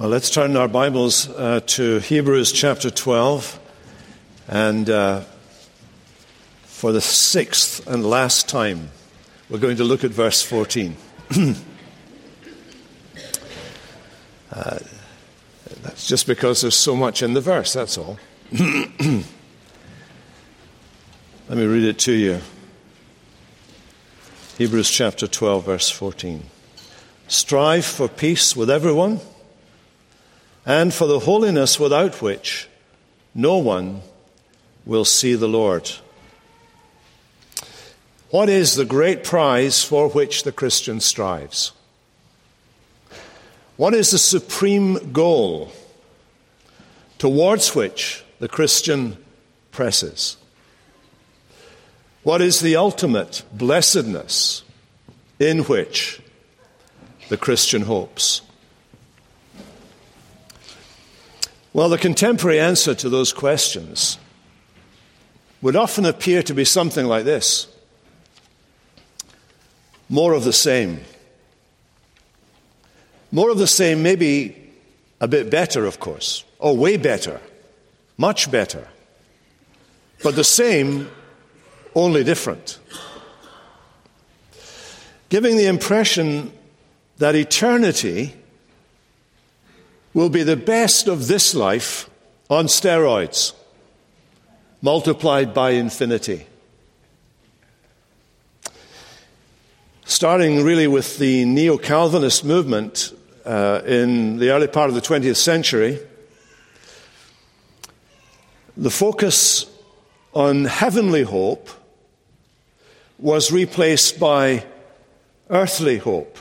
Well, let's turn our Bibles uh, to Hebrews chapter 12. And uh, for the sixth and last time, we're going to look at verse 14. uh, that's just because there's so much in the verse, that's all. Let me read it to you. Hebrews chapter 12, verse 14. Strive for peace with everyone and for the holiness without which no one will see the Lord. What is the great prize for which the Christian strives? What is the supreme goal towards which the Christian presses? What is the ultimate blessedness in which the Christian hopes? Well, the contemporary answer to those questions would often appear to be something like this more of the same. More of the same, maybe a bit better, of course. or way better. Much better. But the same, only different. Giving the impression that eternity will be the best of this life on steroids, multiplied by infinity. Starting really with the neo Calvinist movement uh, in the early part of the 20th century, the focus on heavenly hope was replaced by earthly hope.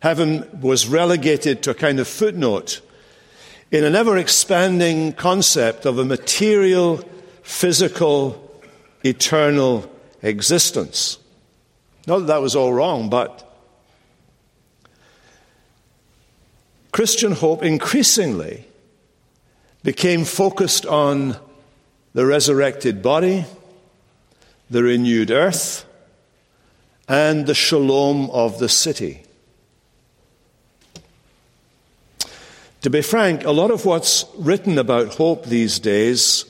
Heaven was relegated to a kind of footnote in an ever expanding concept of a material, physical, eternal existence. Not that that was all wrong, but Christian hope increasingly became focused on the resurrected body, the renewed earth, and the shalom of the city. To be frank, a lot of what's written about hope these days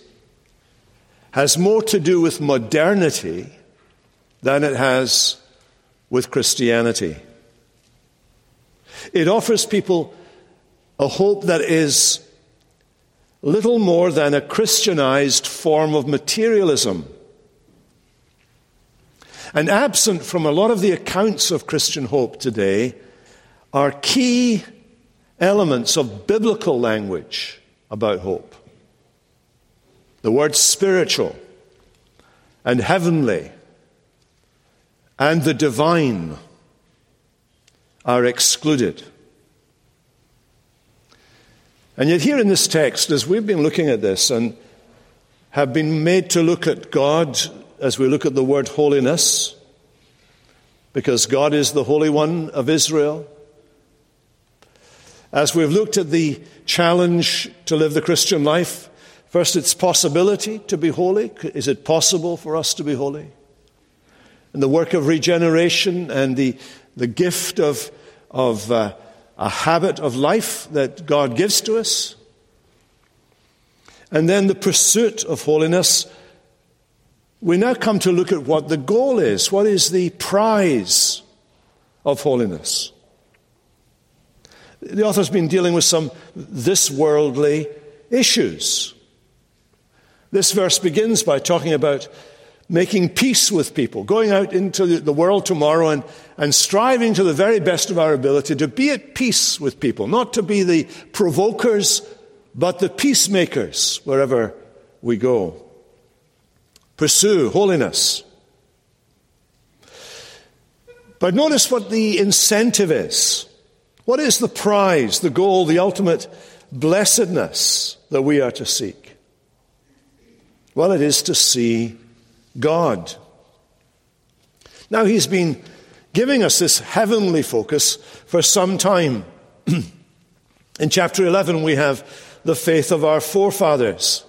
has more to do with modernity than it has with Christianity. It offers people a hope that is little more than a Christianized form of materialism. And absent from a lot of the accounts of Christian hope today are key elements of biblical language about hope. The words spiritual and heavenly and the divine are excluded. And yet, here in this text, as we've been looking at this and have been made to look at God as we look at the word holiness, because God is the Holy One of Israel, as we've looked at the challenge to live the Christian life, first its possibility to be holy. Is it possible for us to be holy? And the work of regeneration and the, the gift of, of uh, a habit of life that God gives to us. And then the pursuit of holiness. We now come to look at what the goal is. What is the prize of holiness? The author's been dealing with some this worldly issues. This verse begins by talking about making peace with people, going out into the world tomorrow and, and striving to the very best of our ability to be at peace with people, not to be the provokers, but the peacemakers wherever we go. Pursue holiness. But notice what the incentive is. What is the prize, the goal, the ultimate blessedness that we are to seek? Well, it is to see God. Now, He's been giving us this heavenly focus for some time. In chapter 11, we have the faith of our forefathers.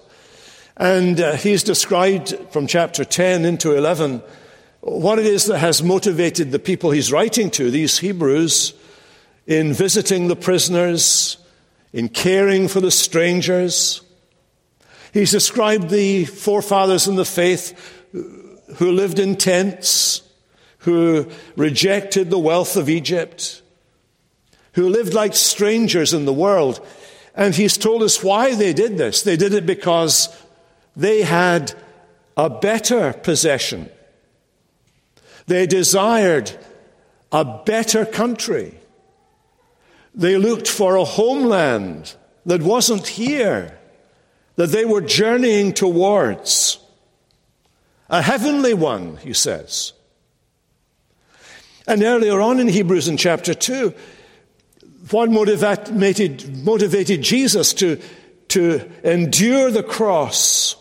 And uh, he's described from chapter 10 into 11 what it is that has motivated the people he's writing to, these Hebrews, in visiting the prisoners in caring for the strangers. He's described the forefathers in the faith who lived in tents, who rejected the wealth of Egypt, who lived like strangers in the world. And he's told us why they did this. They did it because they had a better possession. They desired a better country. They looked for a homeland that wasn't here, that they were journeying towards. A heavenly one, he says. And earlier on in Hebrews in chapter 2, what motivated, motivated Jesus to, to endure the cross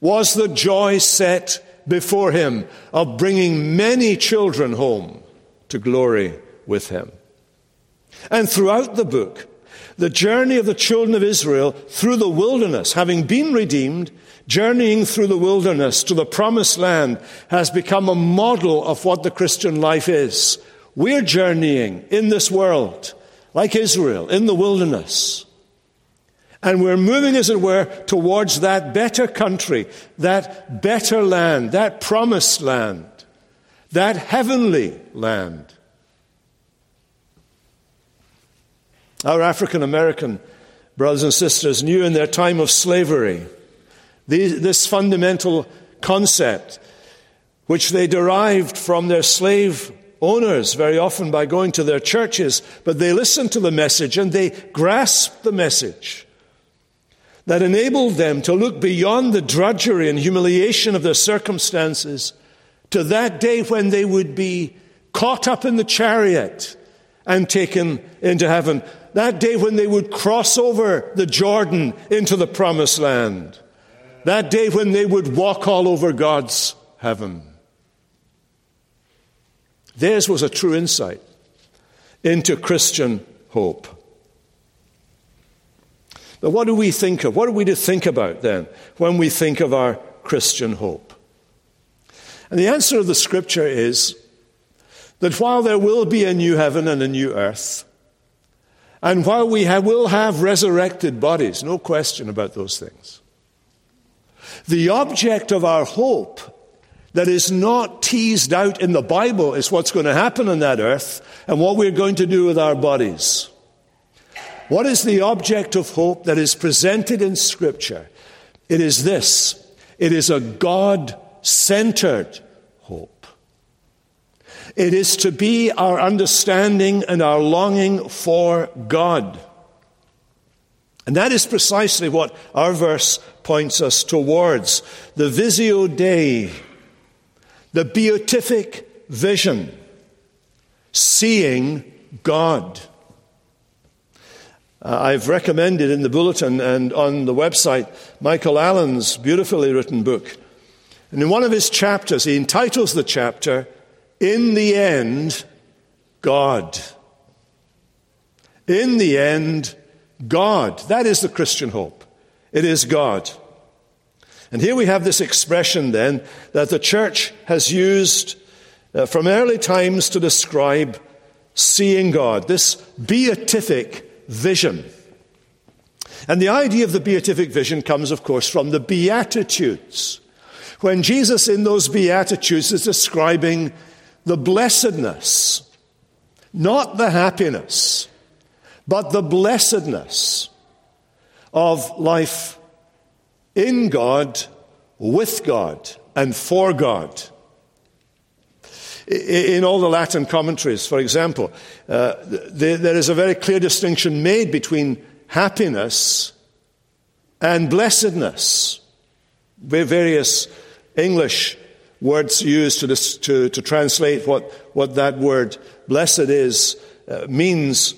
was the joy set before him of bringing many children home to glory with him. And throughout the book, the journey of the children of Israel through the wilderness, having been redeemed, journeying through the wilderness to the promised land, has become a model of what the Christian life is. We're journeying in this world, like Israel, in the wilderness. And we're moving, as it were, towards that better country, that better land, that promised land, that heavenly land. Our African American brothers and sisters knew in their time of slavery this fundamental concept, which they derived from their slave owners very often by going to their churches, but they listened to the message and they grasped the message that enabled them to look beyond the drudgery and humiliation of their circumstances to that day when they would be caught up in the chariot and taken into heaven. That day when they would cross over the Jordan into the promised land. That day when they would walk all over God's heaven. Theirs was a true insight into Christian hope. But what do we think of? What are we to think about then when we think of our Christian hope? And the answer of the scripture is that while there will be a new heaven and a new earth, and while we will have resurrected bodies, no question about those things, the object of our hope that is not teased out in the Bible is what's going to happen on that earth and what we're going to do with our bodies. What is the object of hope that is presented in Scripture? It is this it is a God centered. It is to be our understanding and our longing for God. And that is precisely what our verse points us towards the Visio Dei, the beatific vision, seeing God. Uh, I've recommended in the bulletin and on the website Michael Allen's beautifully written book. And in one of his chapters, he entitles the chapter, In the End, God. In the end, God. That is the Christian hope. It is God. And here we have this expression then that the church has used uh, from early times to describe seeing God, this beatific vision. And the idea of the beatific vision comes, of course, from the Beatitudes. When Jesus, in those Beatitudes, is describing the blessedness, not the happiness, but the blessedness of life in God, with God, and for God. In all the Latin commentaries, for example, uh, there is a very clear distinction made between happiness and blessedness. Various English words used to, to, to translate what, what that word blessed is uh, means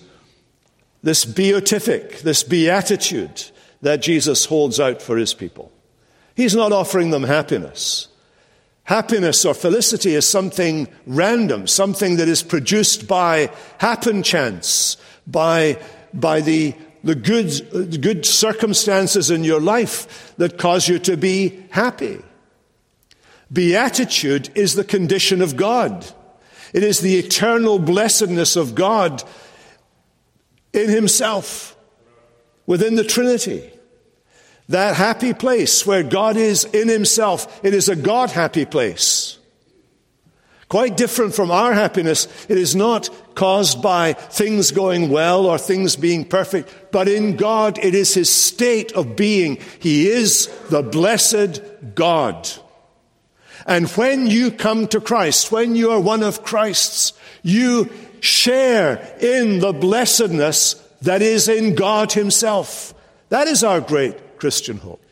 this beatific, this beatitude that Jesus holds out for his people. He's not offering them happiness. Happiness or felicity is something random, something that is produced by happen chance, by, by the, the good, good circumstances in your life that cause you to be happy. Beatitude is the condition of God. It is the eternal blessedness of God in Himself within the Trinity. That happy place where God is in Himself. It is a God happy place. Quite different from our happiness. It is not caused by things going well or things being perfect, but in God it is His state of being. He is the blessed God. And when you come to Christ, when you are one of Christ's, you share in the blessedness that is in God Himself. That is our great Christian hope.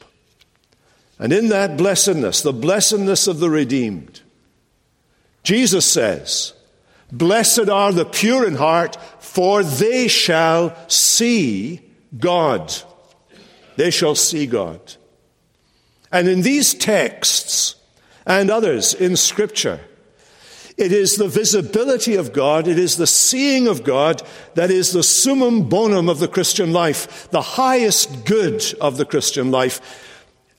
And in that blessedness, the blessedness of the redeemed, Jesus says, Blessed are the pure in heart, for they shall see God. They shall see God. And in these texts and others in Scripture, it is the visibility of God, it is the seeing of God that is the summum bonum of the Christian life, the highest good of the Christian life,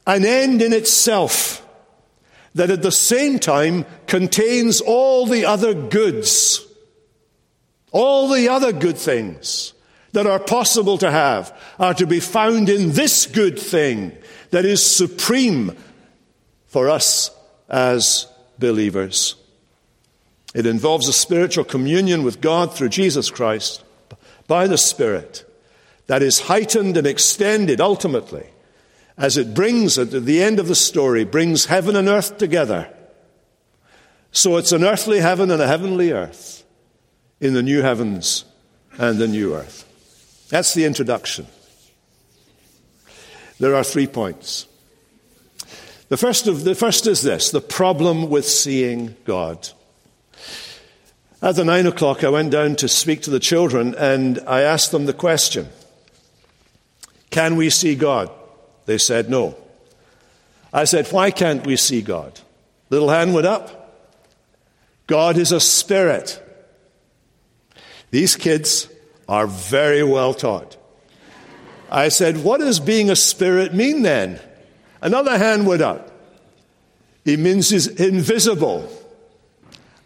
an end in itself that at the same time contains all the other goods, all the other good things that are possible to have are to be found in this good thing that is supreme for us as believers. It involves a spiritual communion with God through Jesus Christ by the Spirit that is heightened and extended ultimately as it brings at the end of the story, brings heaven and earth together. So it's an earthly heaven and a heavenly earth in the new heavens and the new earth. That's the introduction. There are three points. The first, of, the first is this the problem with seeing God. At the nine o'clock, I went down to speak to the children and I asked them the question Can we see God? They said no. I said, Why can't we see God? Little hand went up. God is a spirit. These kids are very well taught. I said, What does being a spirit mean then? Another hand went up. It means he's invisible.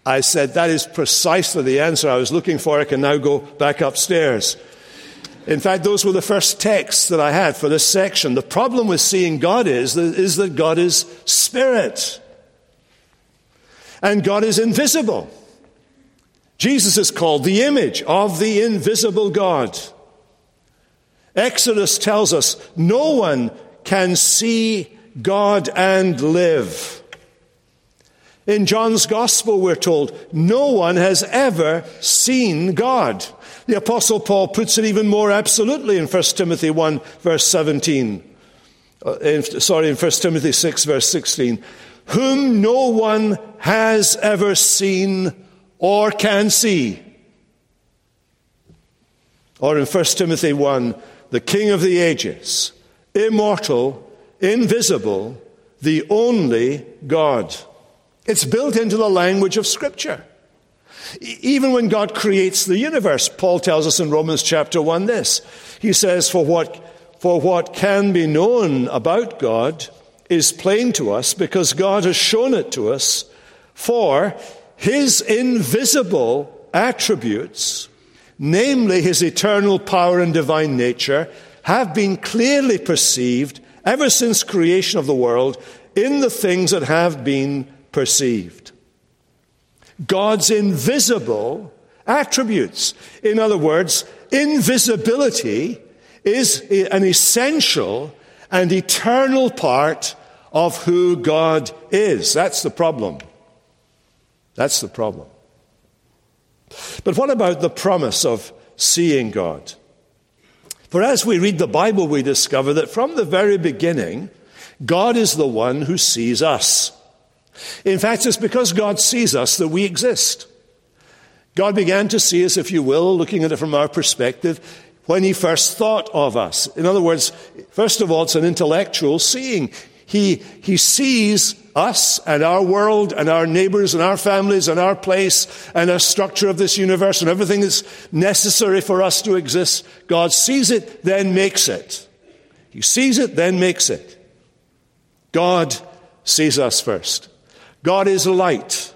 I said, That is precisely the answer I was looking for. I can now go back upstairs. In fact, those were the first texts that I had for this section. The problem with seeing God is, is that God is spirit. And God is invisible. Jesus is called the image of the invisible God. Exodus tells us no one can see God and live. In John's Gospel, we're told no one has ever seen God. The Apostle Paul puts it even more absolutely in 1 Timothy 1, verse 17. Uh, in, sorry, in 1 Timothy 6, verse 16. Whom no one has ever seen or can see. Or in 1 Timothy 1, the King of the ages, immortal, invisible, the only God. It's built into the language of Scripture. Even when God creates the universe, Paul tells us in Romans chapter 1 this. He says, For what, for what can be known about God is plain to us because God has shown it to us. For his invisible attributes, namely his eternal power and divine nature, have been clearly perceived ever since creation of the world in the things that have been perceived. God's invisible attributes. In other words, invisibility is an essential and eternal part of who God is. That's the problem. That's the problem. But what about the promise of seeing God? For as we read the Bible, we discover that from the very beginning, God is the one who sees us. In fact, it's because God sees us that we exist. God began to see us, if you will, looking at it from our perspective, when He first thought of us. In other words, first of all, it's an intellectual seeing. He, he sees us and our world and our neighbors and our families and our place and our structure of this universe and everything that's necessary for us to exist. God sees it, then makes it. He sees it, then makes it. God sees us first. God is light.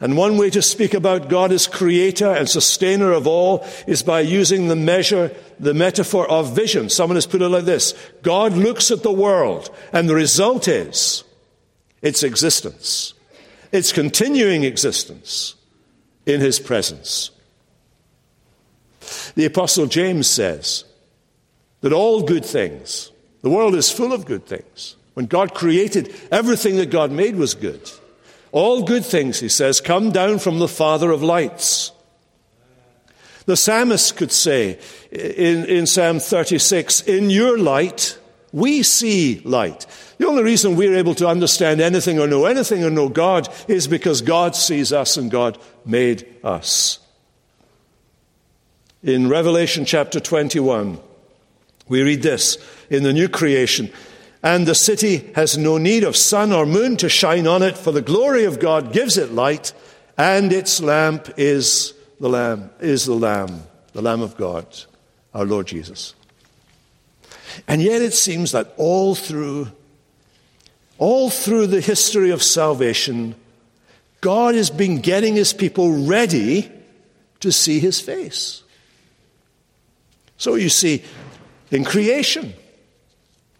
And one way to speak about God as creator and sustainer of all is by using the measure, the metaphor of vision. Someone has put it like this. God looks at the world and the result is its existence, its continuing existence in his presence. The apostle James says that all good things, the world is full of good things. When God created, everything that God made was good. All good things, he says, come down from the Father of lights. The psalmist could say in, in Psalm 36, In your light, we see light. The only reason we're able to understand anything or know anything or know God is because God sees us and God made us. In Revelation chapter 21, we read this in the new creation and the city has no need of sun or moon to shine on it, for the glory of God gives it light, and its lamp is the Lamb, is the Lamb, the Lamb of God, our Lord Jesus. And yet it seems that all through, all through the history of salvation, God has been getting his people ready to see his face. So you see, in creation,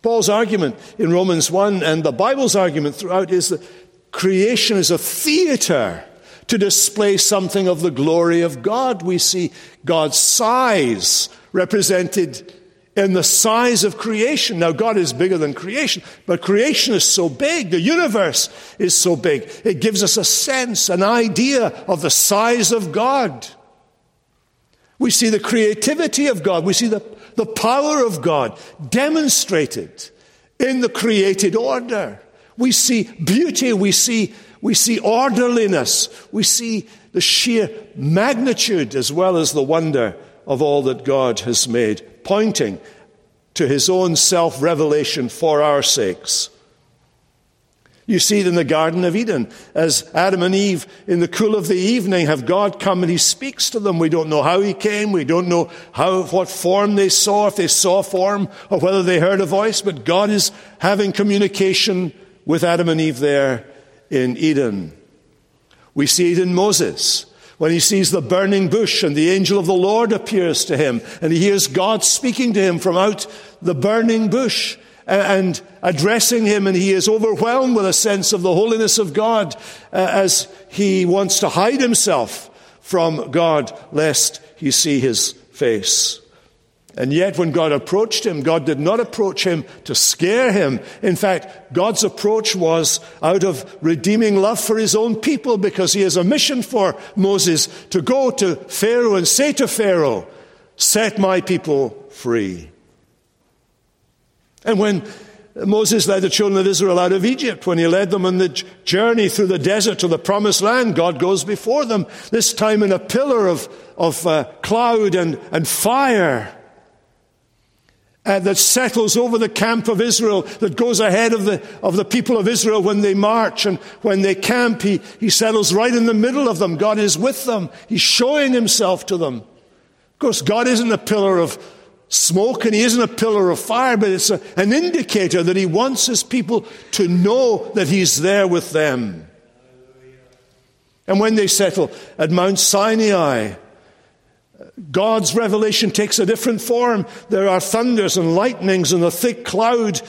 Paul's argument in Romans 1 and the Bible's argument throughout is that creation is a theater to display something of the glory of God. We see God's size represented in the size of creation. Now, God is bigger than creation, but creation is so big, the universe is so big. It gives us a sense, an idea of the size of God. We see the creativity of God. We see the the power of God demonstrated in the created order. We see beauty, we see, we see orderliness, we see the sheer magnitude as well as the wonder of all that God has made, pointing to his own self revelation for our sakes. You see it in the Garden of Eden. As Adam and Eve, in the cool of the evening, have God come and He speaks to them. We don't know how He came. We don't know how, what form they saw, if they saw form, or whether they heard a voice. But God is having communication with Adam and Eve there in Eden. We see it in Moses when he sees the burning bush and the angel of the Lord appears to him and he hears God speaking to him from out the burning bush and addressing him, and he is overwhelmed with a sense of the holiness of God uh, as he wants to hide himself from God lest he see his face. And yet, when God approached him, God did not approach him to scare him. In fact, God's approach was out of redeeming love for his own people because he has a mission for Moses to go to Pharaoh and say to Pharaoh, Set my people free. And when Moses led the children of Israel out of Egypt, when he led them on the journey through the desert to the promised land, God goes before them, this time in a pillar of, of uh, cloud and, and fire. Uh, that settles over the camp of Israel, that goes ahead of the, of the people of Israel when they march and when they camp. He, he settles right in the middle of them. God is with them. He's showing himself to them. Of course, God isn't a pillar of smoke and he isn't a pillar of fire, but it's a, an indicator that he wants his people to know that he's there with them. And when they settle at Mount Sinai, God's revelation takes a different form. There are thunders and lightnings and a thick cloud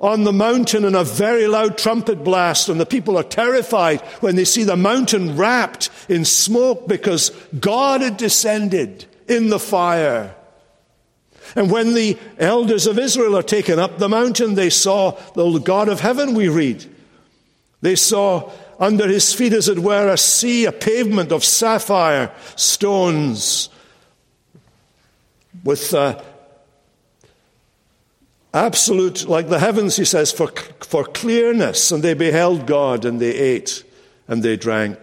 on the mountain and a very loud trumpet blast, and the people are terrified when they see the mountain wrapped in smoke because God had descended in the fire. And when the elders of Israel are taken up the mountain, they saw the God of heaven, we read. They saw under his feet, as it were, a sea, a pavement of sapphire stones with uh, absolute, like the heavens, he says, for, for clearness. And they beheld God and they ate and they drank.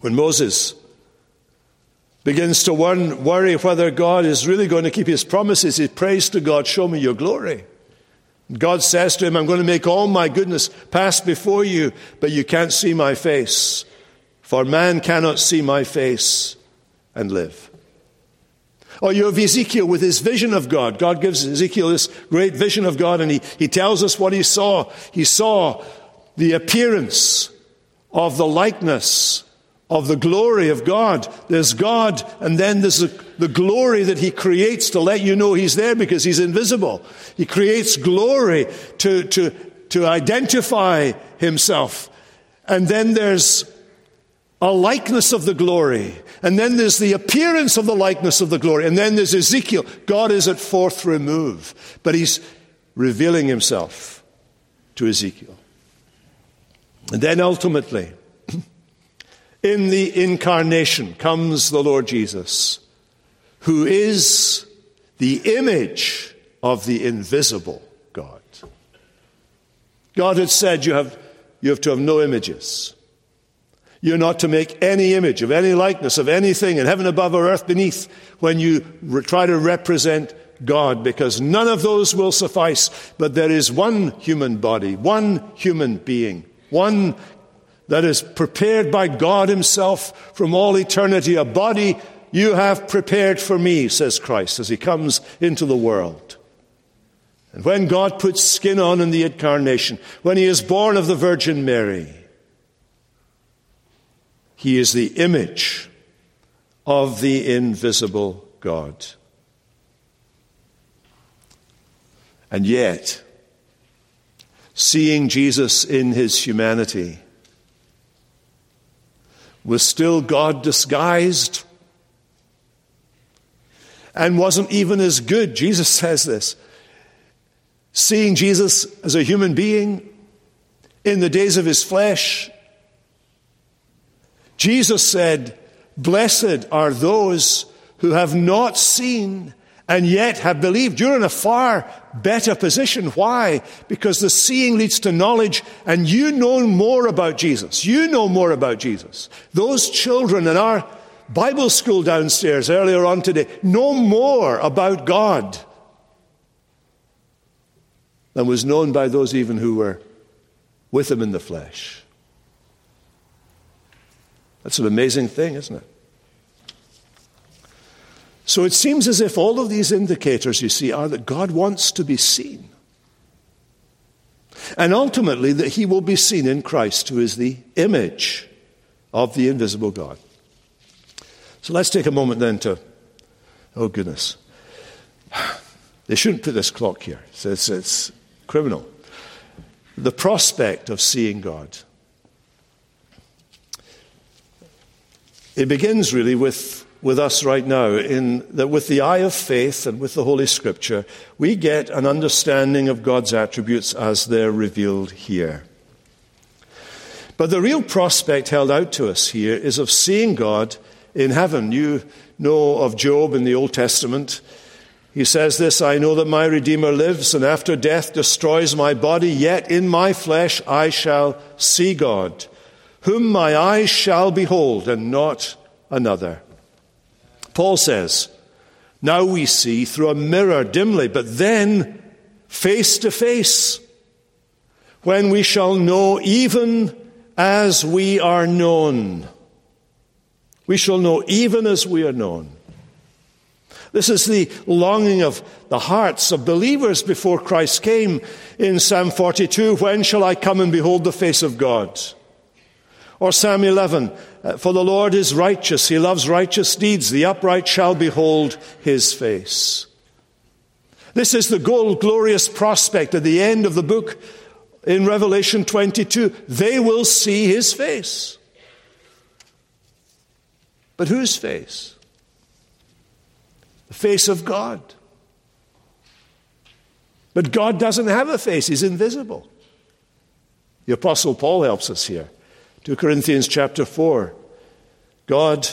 When Moses begins to worry whether God is really going to keep his promises, he prays to God, Show me your glory. God says to him, I'm going to make all my goodness pass before you, but you can't see my face. For man cannot see my face and live. Or you have Ezekiel with his vision of God. God gives Ezekiel this great vision of God, and he, he tells us what he saw. He saw the appearance of the likeness of the glory of God. There's God, and then there's the, the, glory that He creates to let you know He's there because He's invisible. He creates glory to, to, to identify Himself. And then there's a likeness of the glory. And then there's the appearance of the likeness of the glory. And then there's Ezekiel. God is at fourth remove, but He's revealing Himself to Ezekiel. And then ultimately, in the incarnation comes the Lord Jesus, who is the image of the invisible God. God had said you have, you have to have no images. You're not to make any image of any likeness of anything in heaven above or earth beneath when you re- try to represent God, because none of those will suffice. But there is one human body, one human being, one that is prepared by God Himself from all eternity, a body you have prepared for me, says Christ, as He comes into the world. And when God puts skin on in the incarnation, when He is born of the Virgin Mary, He is the image of the invisible God. And yet, seeing Jesus in His humanity, was still God disguised and wasn't even as good. Jesus says this. Seeing Jesus as a human being in the days of his flesh, Jesus said, Blessed are those who have not seen and yet have believed. You're in a far better position. Why? Because the seeing leads to knowledge and you know more about Jesus. You know more about Jesus. Those children in our Bible school downstairs earlier on today know more about God than was known by those even who were with him in the flesh. That's an amazing thing, isn't it? So it seems as if all of these indicators, you see, are that God wants to be seen. And ultimately, that he will be seen in Christ, who is the image of the invisible God. So let's take a moment then to, oh goodness. They shouldn't put this clock here, it's, it's criminal. The prospect of seeing God. It begins really with with us right now in that with the eye of faith and with the Holy Scripture, we get an understanding of God's attributes as they're revealed here. But the real prospect held out to us here is of seeing God in heaven. You know of Job in the Old Testament. He says this I know that my Redeemer lives, and after death destroys my body, yet in my flesh I shall see God, whom my eyes shall behold, and not another. Paul says, Now we see through a mirror dimly, but then face to face, when we shall know even as we are known. We shall know even as we are known. This is the longing of the hearts of believers before Christ came in Psalm 42 When shall I come and behold the face of God? Or Psalm 11 uh, For the Lord is righteous, he loves righteous deeds, the upright shall behold his face. This is the gold, glorious prospect at the end of the book in Revelation 22. They will see his face. But whose face? The face of God. But God doesn't have a face, he's invisible. The Apostle Paul helps us here. 2 Corinthians chapter 4. God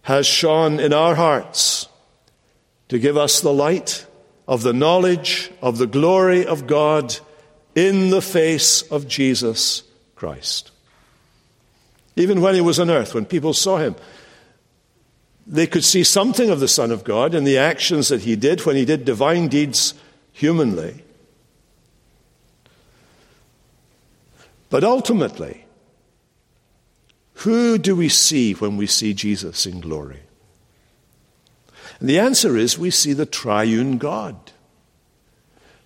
has shone in our hearts to give us the light of the knowledge of the glory of God in the face of Jesus Christ. Even when he was on earth, when people saw him, they could see something of the Son of God in the actions that he did when he did divine deeds humanly. But ultimately, who do we see when we see Jesus in glory? And the answer is we see the triune God.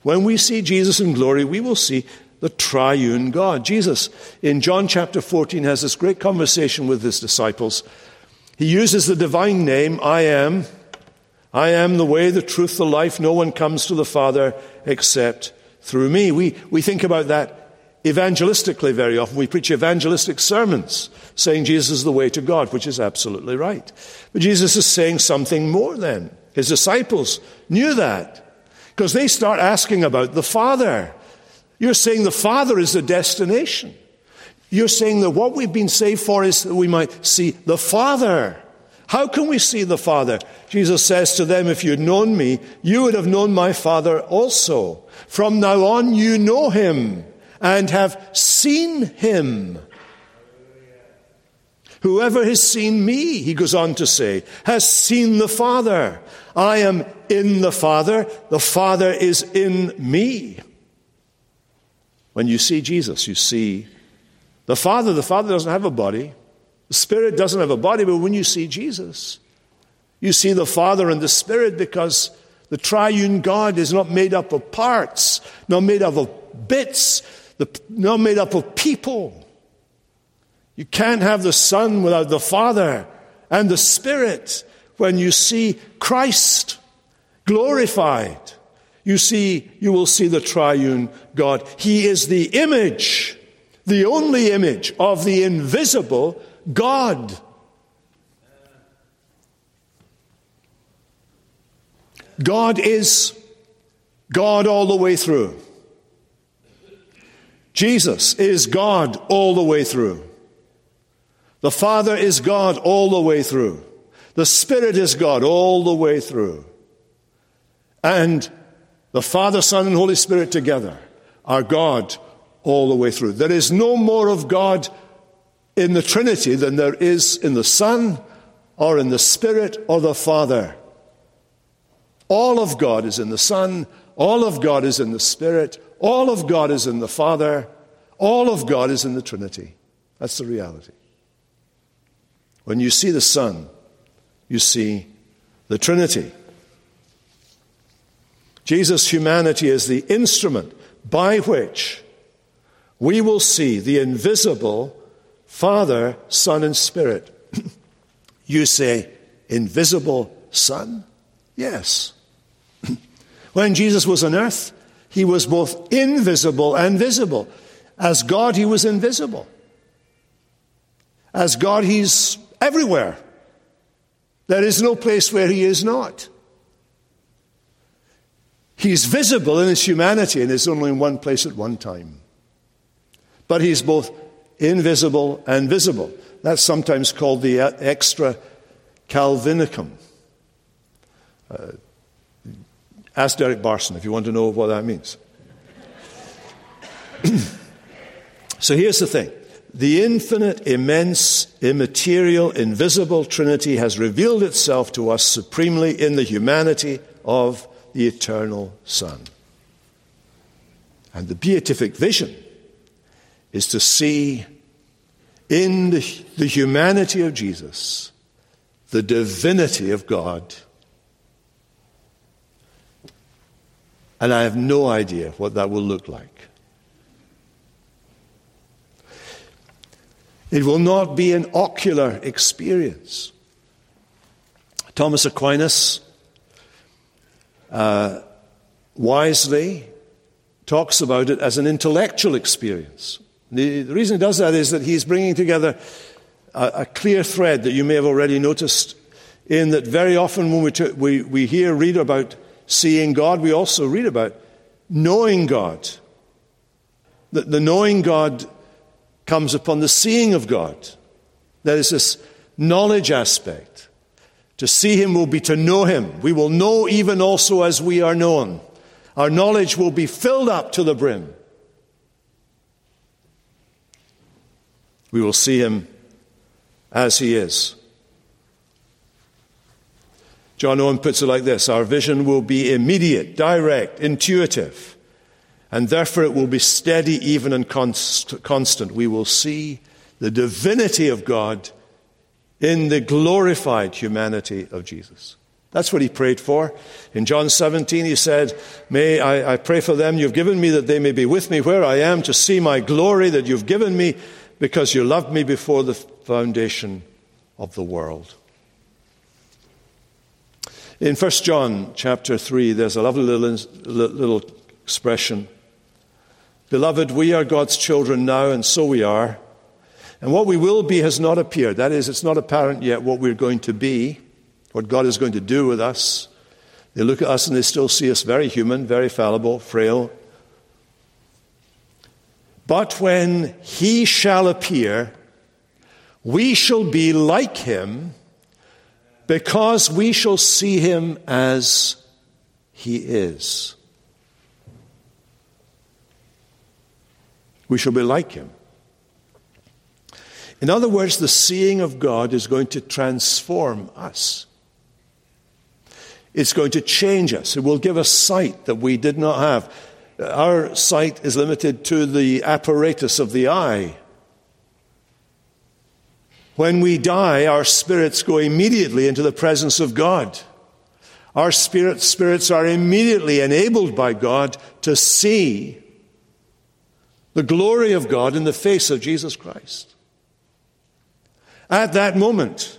When we see Jesus in glory, we will see the triune God. Jesus, in John chapter 14, has this great conversation with his disciples. He uses the divine name, I am. I am the way, the truth, the life. No one comes to the Father except through me. We, we think about that evangelistically very often. We preach evangelistic sermons saying Jesus is the way to God, which is absolutely right. But Jesus is saying something more then. His disciples knew that because they start asking about the Father. You're saying the Father is the destination. You're saying that what we've been saved for is that we might see the Father. How can we see the Father? Jesus says to them, If you'd known me, you would have known my Father also. From now on, you know him and have seen him. Whoever has seen me, he goes on to say, has seen the Father. I am in the Father, the Father is in me. When you see Jesus, you see the Father. The Father doesn't have a body, the Spirit doesn't have a body, but when you see Jesus, you see the Father and the Spirit because the triune God is not made up of parts, not made up of bits, not made up of people. You can't have the Son without the Father and the Spirit. When you see Christ glorified, you see, you will see the triune God. He is the image, the only image of the invisible God. God is God all the way through. Jesus is God all the way through. The Father is God all the way through. The Spirit is God all the way through. And the Father, Son, and Holy Spirit together are God all the way through. There is no more of God in the Trinity than there is in the Son or in the Spirit or the Father. All of God is in the Son, all of God is in the Spirit, all of God is in the Father, all of God is in the Trinity. That's the reality. When you see the Son, you see the Trinity. Jesus' humanity is the instrument by which we will see the invisible Father, Son, and Spirit. you say, invisible Son? Yes. when Jesus was on earth, he was both invisible and visible. As God, he was invisible. As God, he's everywhere. There is no place where he is not. He's visible in his humanity and is only in one place at one time. But he's both invisible and visible. That's sometimes called the extra Calvinisticum. Uh, ask Derek Barson if you want to know what that means. so here's the thing the infinite, immense, immaterial, invisible Trinity has revealed itself to us supremely in the humanity of the eternal Son. And the beatific vision is to see in the, the humanity of Jesus the divinity of God. And I have no idea what that will look like. It will not be an ocular experience. Thomas Aquinas uh, wisely talks about it as an intellectual experience. The, the, reason he does that is that he's bringing together a, a, clear thread that you may have already noticed, in that very often when we, t- we, we hear, read about seeing God, we also read about knowing God. That the knowing God comes upon the seeing of God. There is this knowledge aspect. To see Him will be to know Him. We will know even also as we are known. Our knowledge will be filled up to the brim. We will see Him as He is. John Owen puts it like this Our vision will be immediate, direct, intuitive, and therefore it will be steady, even, and const- constant. We will see the divinity of God in the glorified humanity of Jesus. That's what he prayed for. In John 17, he said, May I, I, pray for them you've given me that they may be with me where I am to see my glory that you've given me because you loved me before the foundation of the world. In 1 John chapter 3, there's a lovely little, little expression. Beloved, we are God's children now, and so we are. And what we will be has not appeared. That is, it's not apparent yet what we're going to be what God is going to do with us. They look at us and they still see us very human, very fallible, frail. But when he shall appear, we shall be like him because we shall see him as he is. We shall be like him. In other words, the seeing of God is going to transform us. It's going to change us. It will give us sight that we did not have. Our sight is limited to the apparatus of the eye. When we die, our spirits go immediately into the presence of God. Our spirit, spirits are immediately enabled by God to see the glory of God in the face of Jesus Christ. At that moment,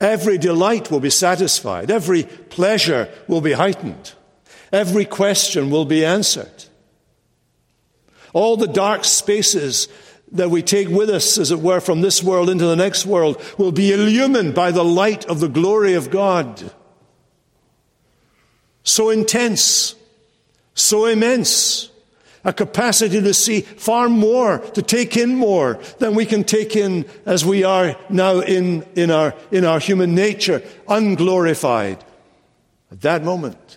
Every delight will be satisfied. Every pleasure will be heightened. Every question will be answered. All the dark spaces that we take with us, as it were, from this world into the next world will be illumined by the light of the glory of God. So intense, so immense, a capacity to see far more, to take in more than we can take in as we are now in, in, our, in our human nature, unglorified. At that moment,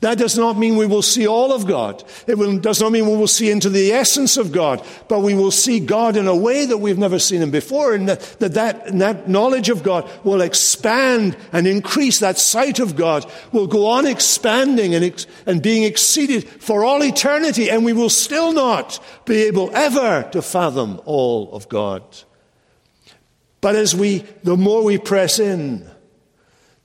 that does not mean we will see all of God. It will, does not mean we will see into the essence of God, but we will see God in a way that we've never seen Him before, and that that, that, that knowledge of God will expand and increase. That sight of God will go on expanding and, and being exceeded for all eternity, and we will still not be able ever to fathom all of God. But as we, the more we press in,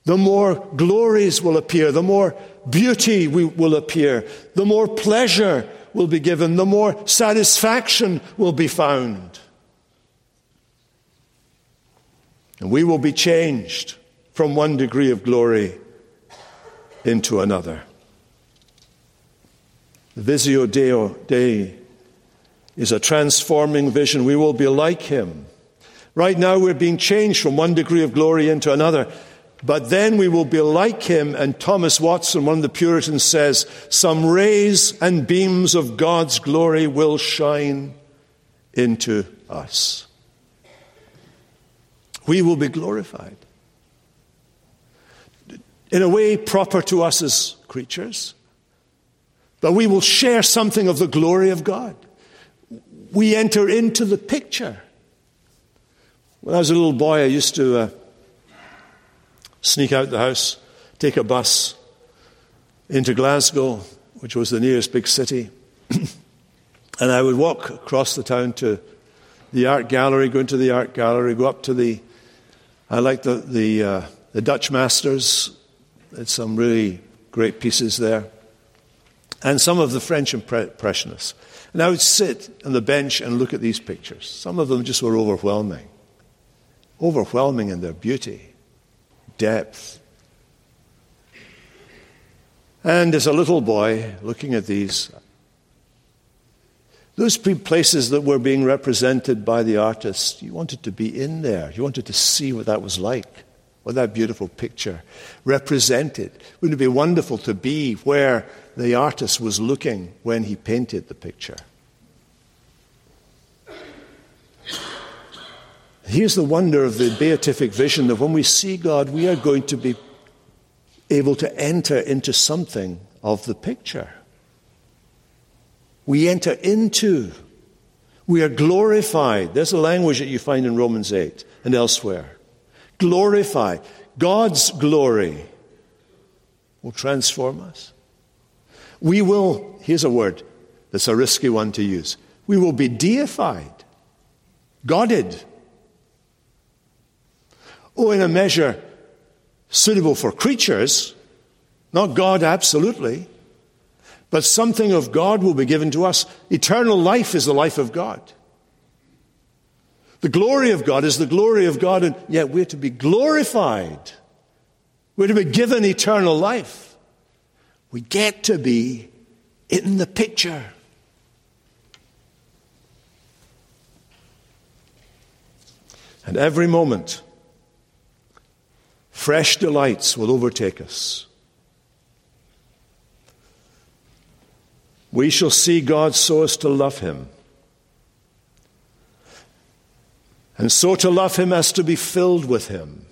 the more glories will appear, the more beauty will appear, the more pleasure will be given, the more satisfaction will be found. And we will be changed from one degree of glory into another. The Visio Deo Dei is a transforming vision. We will be like him. Right now, we're being changed from one degree of glory into another. But then we will be like him, and Thomas Watson, one of the Puritans, says, Some rays and beams of God's glory will shine into us. We will be glorified. In a way proper to us as creatures, but we will share something of the glory of God. We enter into the picture. When I was a little boy, I used to. Uh, sneak out the house, take a bus into Glasgow, which was the nearest big city. and I would walk across the town to the art gallery, go into the art gallery, go up to the. I like the, the, uh, the Dutch masters. There's some really great pieces there. And some of the French Impressionists. And I would sit on the bench and look at these pictures. Some of them just were overwhelming. Overwhelming in their beauty depth. And as a little boy looking at these, those places that were being represented by the artist, you wanted to be in there. You wanted to see what that was like, what that beautiful picture represented. Wouldn't it be wonderful to be where the artist was looking when he painted the picture? Here's the wonder of the beatific vision that when we see God, we are going to be able to enter into something of the picture. We enter into, we are glorified. There's a language that you find in Romans 8 and elsewhere. Glorify. God's glory will transform us. We will, here's a word that's a risky one to use. We will be deified, Godded. Oh, in a measure suitable for creatures, not God absolutely, but something of God will be given to us. Eternal life is the life of God. The glory of God is the glory of God, and yet we're to be glorified. We're to be given eternal life. We get to be in the picture. And every moment, fresh delights will overtake us. We shall see God so as to love him. And so to love him as to be filled with him.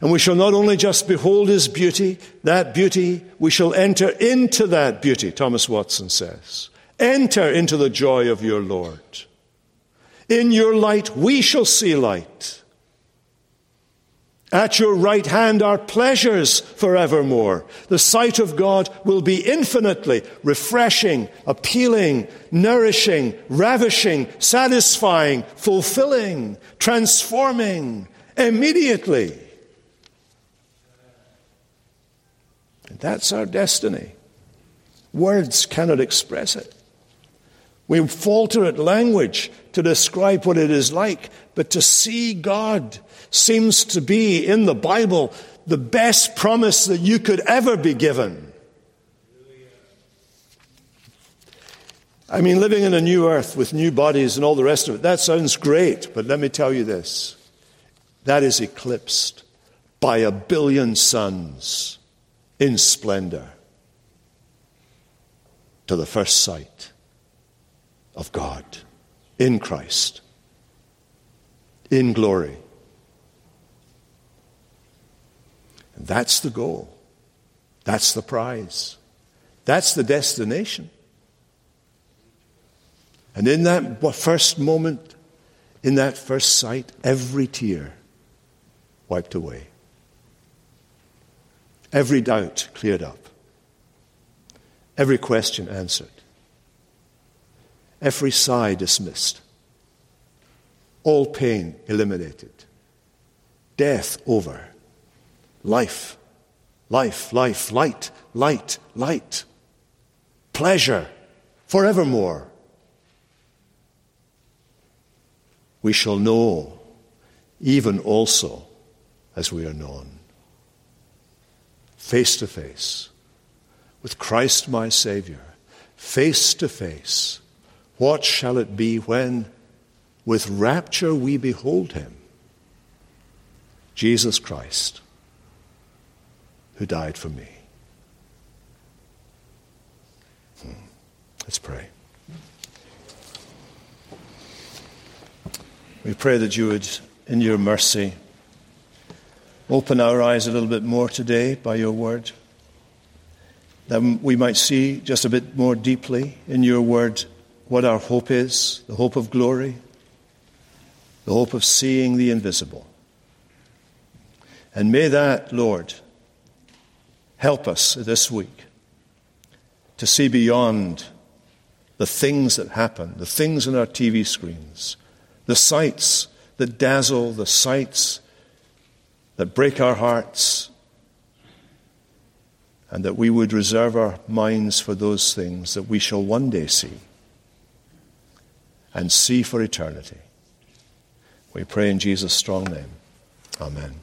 And we shall not only just behold his beauty, that beauty, we shall enter into that beauty, Thomas Watson says. Enter into the joy of your Lord. In your light, we shall see light. At your right hand are pleasures forevermore. The sight of God will be infinitely refreshing, appealing, nourishing, ravishing, satisfying, fulfilling, transforming immediately. And that's our destiny. Words cannot express it. We falter at language to describe what it is like, but to see God seems to be in the Bible the best promise that you could ever be given. I mean, living in a new earth with new bodies and all the rest of it, that sounds great, but let me tell you this that is eclipsed by a billion suns in splendor to the first sight of God in Christ, in glory. And that's the goal. That's the prize. That's the destination. And in that first moment, in that first sight, every tear wiped away, every doubt cleared up, every question answered every sigh dismissed, all pain eliminated, death over, life, life, life, light, light, light, pleasure. Forevermore. We shall know even also as we are known, face to face, with Christ my Savior, face to face. What shall it be when, with rapture, we behold him? Jesus Christ, who died for me. Hmm. Let's pray. We pray that you would, in your mercy, open our eyes a little bit more today by your word, that we might see just a bit more deeply in your word what our hope is the hope of glory, the hope of seeing the invisible. And may that, Lord, help us this week to see beyond the things that happen, the things on our TV screens, the sights that dazzle, the sights that break our hearts, and that we would reserve our minds for those things that we shall one day see and see for eternity. We pray in Jesus' strong name. Amen.